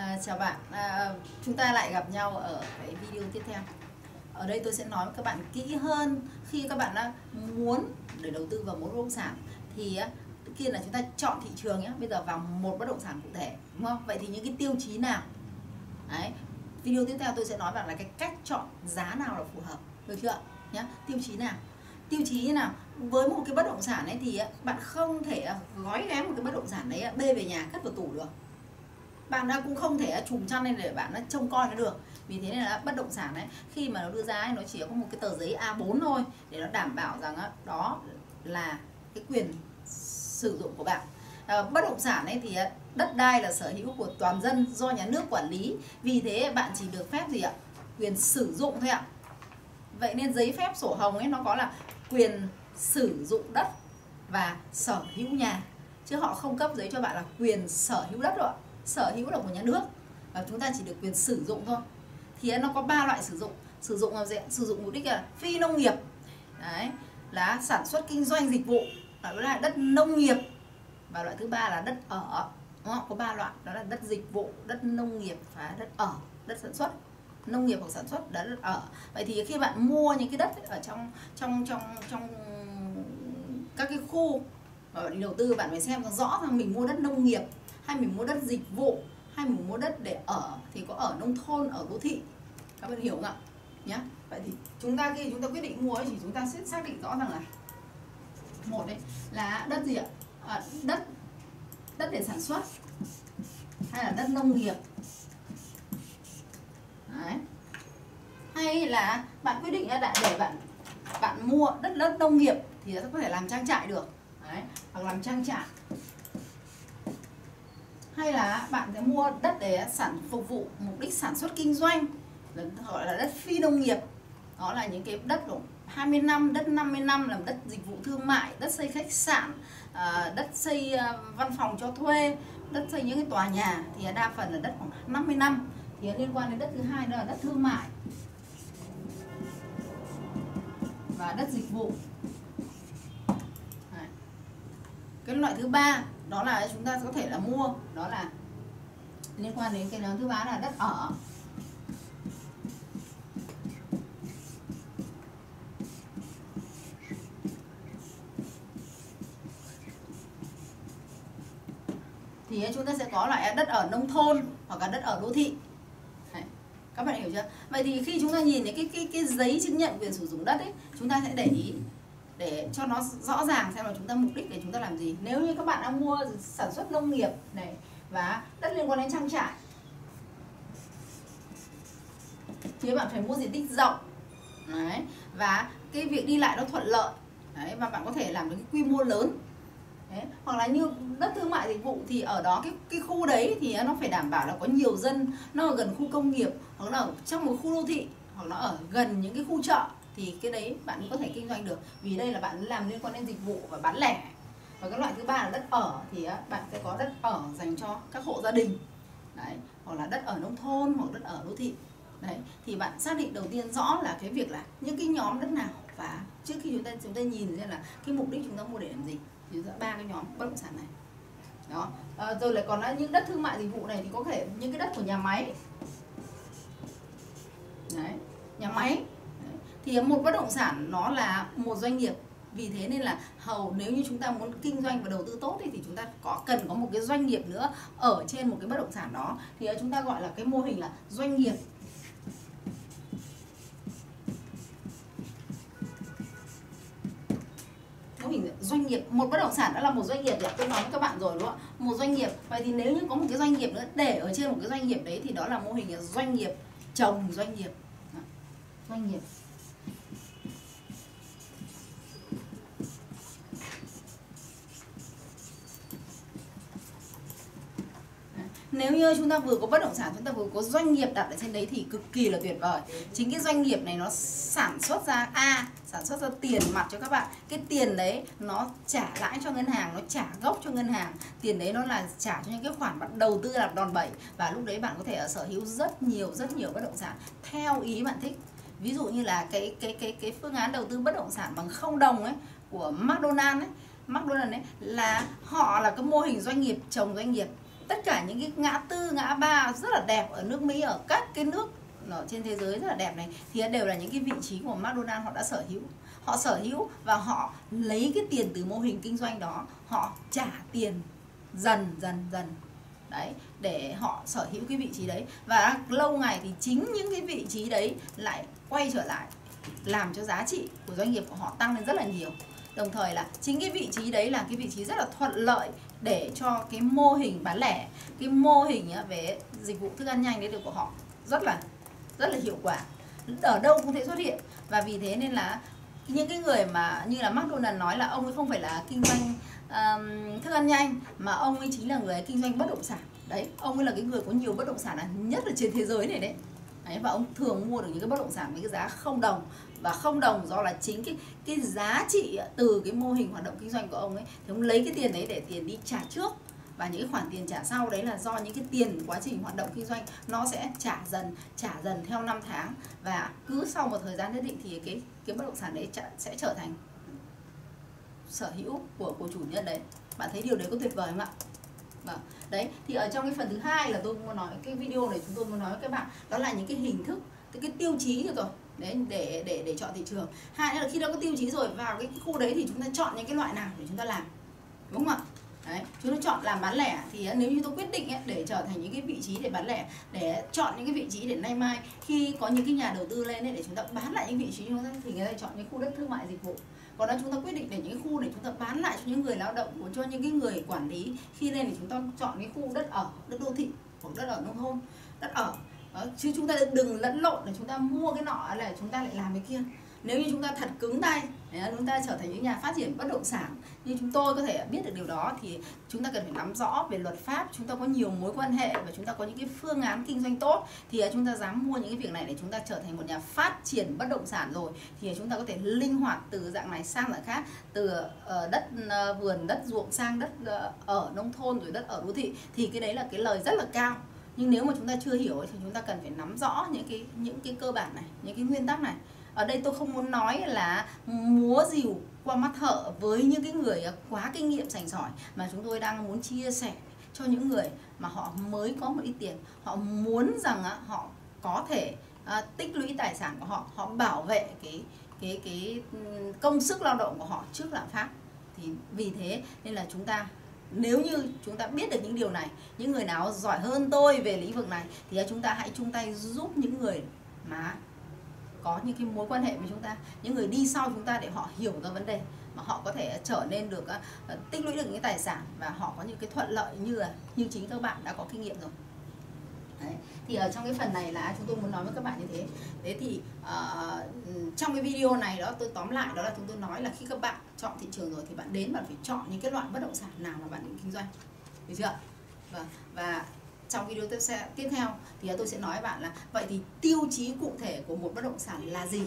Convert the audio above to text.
À, chào bạn, à, chúng ta lại gặp nhau ở cái video tiếp theo. Ở đây tôi sẽ nói với các bạn kỹ hơn khi các bạn đã muốn để đầu tư vào một bất động sản thì kia là chúng ta chọn thị trường nhé. Bây giờ vào một bất động sản cụ thể, đúng không? Vậy thì những cái tiêu chí nào? Đấy. Video tiếp theo tôi sẽ nói rằng là cái cách chọn giá nào là phù hợp, được chưa? nhé tiêu chí nào? tiêu chí như nào với một cái bất động sản ấy thì bạn không thể gói ghém một cái bất động sản đấy bê về nhà cất vào tủ được bạn đã cũng không thể chùm chăn lên để bạn nó trông coi nó được. Vì thế nên là bất động sản ấy khi mà nó đưa ra ấy, nó chỉ có một cái tờ giấy A4 thôi để nó đảm bảo rằng đó là cái quyền sử dụng của bạn. À, bất động sản ấy thì đất đai là sở hữu của toàn dân do nhà nước quản lý. Vì thế bạn chỉ được phép gì ạ? Quyền sử dụng thôi ạ. Vậy nên giấy phép sổ hồng ấy nó có là quyền sử dụng đất và sở hữu nhà. Chứ họ không cấp giấy cho bạn là quyền sở hữu đất rồi sở hữu là của nhà nước. Và chúng ta chỉ được quyền sử dụng thôi. Thì nó có ba loại sử dụng. Sử dụng là gì? sử dụng mục đích là phi nông nghiệp. Đấy, là sản xuất kinh doanh dịch vụ. Loại là đất nông nghiệp. Và loại thứ ba là đất ở, đúng không? có ba loại. Đó là đất dịch vụ, đất nông nghiệp và đất ở, đất sản xuất. Nông nghiệp hoặc sản xuất, đất ở. Vậy thì khi bạn mua những cái đất ở trong trong trong trong các cái khu mà bạn đầu tư, bạn phải xem rõ rằng mình mua đất nông nghiệp hay mình mua đất dịch vụ hay mình mua đất để ở thì có ở nông thôn ở đô thị. Các bạn hiểu không ạ? Nhá. Vậy thì chúng ta khi chúng ta quyết định mua thì chúng ta sẽ xác định rõ rằng là một đấy là đất gì ạ? À, đất đất để sản xuất hay là đất nông nghiệp. Đấy. hay là bạn quyết định là để bạn bạn mua đất đất nông nghiệp thì nó có thể làm trang trại được. Đấy. hoặc làm trang trại hay là bạn sẽ mua đất để sản phục vụ mục đích sản xuất kinh doanh gọi là đất phi nông nghiệp. Đó là những cái đất của 20 năm, đất 50 năm làm đất dịch vụ thương mại, đất xây khách sạn, à, đất xây à, văn phòng cho thuê, đất xây những cái tòa nhà. Thì đa phần là đất khoảng 50 năm. Thì liên quan đến đất thứ hai đó là đất thương mại và đất dịch vụ. Cái loại thứ ba đó là chúng ta có thể là mua. Đó là liên quan đến cái nhóm thứ ba là đất ở. Thì chúng ta sẽ có loại đất ở nông thôn hoặc là đất ở đô thị. Đấy. các bạn hiểu chưa? Vậy thì khi chúng ta nhìn thấy cái cái cái giấy chứng nhận quyền sử dụng đất ấy, chúng ta sẽ để ý để cho nó rõ ràng xem là chúng ta mục đích để chúng ta làm gì nếu như các bạn đang mua sản xuất nông nghiệp này và đất liên quan đến trang trại thì bạn phải mua diện tích rộng, đấy, và cái việc đi lại nó thuận lợi, đấy, và bạn có thể làm được cái quy mô lớn đấy. hoặc là như đất thương mại dịch vụ thì ở đó cái cái khu đấy thì nó phải đảm bảo là có nhiều dân, nó ở gần khu công nghiệp, hoặc là ở trong một khu đô thị, hoặc nó ở gần những cái khu chợ thì cái đấy bạn có thể kinh doanh được. Vì đây là bạn làm liên quan đến dịch vụ và bán lẻ. Và cái loại thứ ba là đất ở. Thì bạn sẽ có đất ở dành cho các hộ gia đình. Đấy hoặc là đất ở nông thôn hoặc đất ở đô thị. Đấy thì bạn xác định đầu tiên rõ là cái việc là những cái nhóm đất nào. Và trước khi chúng ta chúng ta nhìn xem là cái mục đích chúng ta mua để làm gì. Thì ba cái nhóm bất động sản này. Đó. À, rồi lại còn là những đất thương mại dịch vụ này thì có thể những cái đất của nhà máy. Đấy nhà máy thì một bất động sản nó là một doanh nghiệp vì thế nên là hầu nếu như chúng ta muốn kinh doanh và đầu tư tốt thì, thì chúng ta có cần có một cái doanh nghiệp nữa ở trên một cái bất động sản đó. Thì ờ, chúng ta gọi là cái mô hình là doanh nghiệp. Mô hình doanh nghiệp. Một bất động sản đã là một doanh nghiệp tôi nói với các bạn rồi đúng không ạ? Một doanh nghiệp. Vậy thì nếu như có một cái doanh nghiệp nữa để ở trên một cái doanh nghiệp đấy thì đó là mô hình doanh nghiệp chồng doanh nghiệp. Doanh nghiệp. Nếu như chúng ta vừa có bất động sản, chúng ta vừa có doanh nghiệp đặt ở trên đấy thì cực kỳ là tuyệt vời. Chính cái doanh nghiệp này nó sản xuất ra a, sản xuất ra tiền mặt cho các bạn. Cái tiền đấy nó trả lãi cho ngân hàng, nó trả gốc cho ngân hàng. Tiền đấy nó là trả cho những cái khoản bạn đầu tư làm đòn bẩy. Và lúc đấy bạn có thể ở sở hữu rất nhiều rất nhiều bất động sản theo ý bạn thích. Ví dụ như là cái cái cái cái phương án đầu tư bất động sản bằng không đồng ấy của McDonald ấy. McDonald ấy là họ là cái mô hình doanh nghiệp, chồng doanh nghiệp tất cả những cái ngã tư, ngã ba rất là đẹp ở nước Mỹ, ở các cái nước ở trên thế giới rất là đẹp này, thì đều là những cái vị trí của McDonald họ đã sở hữu. Họ sở hữu và họ lấy cái tiền từ mô hình kinh doanh đó, họ trả tiền dần dần dần. Đấy, để họ sở hữu cái vị trí đấy. Và lâu ngày thì chính những cái vị trí đấy lại quay trở lại, làm cho giá trị của doanh nghiệp của họ tăng lên rất là nhiều. Đồng thời là chính cái vị trí đấy là cái vị trí rất là thuận lợi để cho cái mô hình bán lẻ cái mô hình à, về dịch vụ thức ăn nhanh đấy được của họ. Rất là rất là hiệu quả. Ở đâu cũng thể xuất hiện. Và vì thế nên là những cái người mà như là McDonald nói là ông ấy không phải là kinh doanh um, thức ăn nhanh mà ông ấy chính là người kinh doanh bất động sản. Đấy ông ấy là cái người có nhiều bất động sản nhất ở trên thế giới này đấy. Đấy, và ông thường mua được những cái bất động sản với cái giá không đồng. Và không đồng do là chính cái cái giá trị từ cái mô hình hoạt động kinh doanh của ông ấy. Thì ông lấy cái tiền đấy để tiền đi trả trước. Và những cái khoản tiền trả sau đấy là do những cái tiền quá trình hoạt động kinh doanh nó sẽ trả dần trả dần theo năm tháng. Và cứ sau một thời gian nhất định thì cái cái bất động sản đấy sẽ trở thành sở hữu của của chủ nhân đấy. Bạn thấy điều đấy có tuyệt vời không ạ? Vâng. Đấy, thì ở trong cái phần thứ hai là tôi muốn nói cái video này chúng tôi muốn nói với các bạn đó là những cái hình thức cái, cái tiêu chí được rồi đấy để để để chọn thị trường hai là khi đã có tiêu chí rồi vào cái khu đấy thì chúng ta chọn những cái loại nào để chúng ta làm đúng không ạ đấy chúng ta chọn làm bán lẻ thì nếu như tôi quyết định ấy, để trở thành những cái vị trí để bán lẻ để chọn những cái vị trí để nay mai khi có những cái nhà đầu tư lên ấy, để chúng ta bán lại những vị trí chúng ta thì người ta chọn những khu đất thương mại dịch vụ còn đó chúng ta quyết định để những khu để chúng ta bán lại cho những người lao động, của cho những cái người quản lý khi lên thì chúng ta chọn cái khu đất ở, đất đô thị, hoặc đất ở nông thôn, đất ở đó. chứ chúng ta đừng lẫn lộn để chúng ta mua cái nọ là chúng ta lại làm cái kia nếu như chúng ta thật cứng tay chúng ta trở thành những nhà phát triển bất động sản như chúng tôi có thể biết được điều đó thì chúng ta cần phải nắm rõ về luật pháp chúng ta có nhiều mối quan hệ và chúng ta có những cái phương án kinh doanh tốt thì chúng ta dám mua những cái việc này để chúng ta trở thành một nhà phát triển bất động sản rồi thì chúng ta có thể linh hoạt từ dạng này sang dạng khác từ đất vườn đất ruộng sang đất ở nông thôn rồi đất ở đô thị thì cái đấy là cái lời rất là cao nhưng nếu mà chúng ta chưa hiểu thì chúng ta cần phải nắm rõ những cái những cái cơ bản này những cái nguyên tắc này ở đây tôi không muốn nói là múa dìu qua mắt thợ với những cái người quá kinh nghiệm sành sỏi, mà chúng tôi đang muốn chia sẻ cho những người mà họ mới có một ít tiền. Họ muốn rằng họ có thể à, tích lũy tài sản của họ họ bảo vệ cái cái cái công sức lao động của họ trước lạm phát. Thì vì thế nên là chúng ta, nếu như chúng ta biết được những điều này, những người nào giỏi hơn tôi về lĩnh vực này thì chúng ta hãy chung tay giúp những người mà có những cái mối quan hệ với chúng ta những người đi sau chúng ta để họ hiểu ra vấn đề mà họ có thể trở nên được ờ, ờ, tích lũy được những tài sản và họ có những cái thuận lợi như là như chính các bạn đã có kinh nghiệm rồi. Đấy. thì ở trong cái phần này là chúng tôi muốn nói với các bạn như thế. Thế thì uh, trong cái video này đó tôi tóm lại đó là chúng tôi nói là khi các bạn chọn thị trường rồi thì bạn đến bạn phải chọn những cái loại bất động sản nào mà bạn định kinh doanh. Được chưa? Vâng, và, và trong video tiếp, tiếp theo thì tôi sẽ nói với bạn là vậy thì tiêu chí cụ thể của một bất động sản là gì?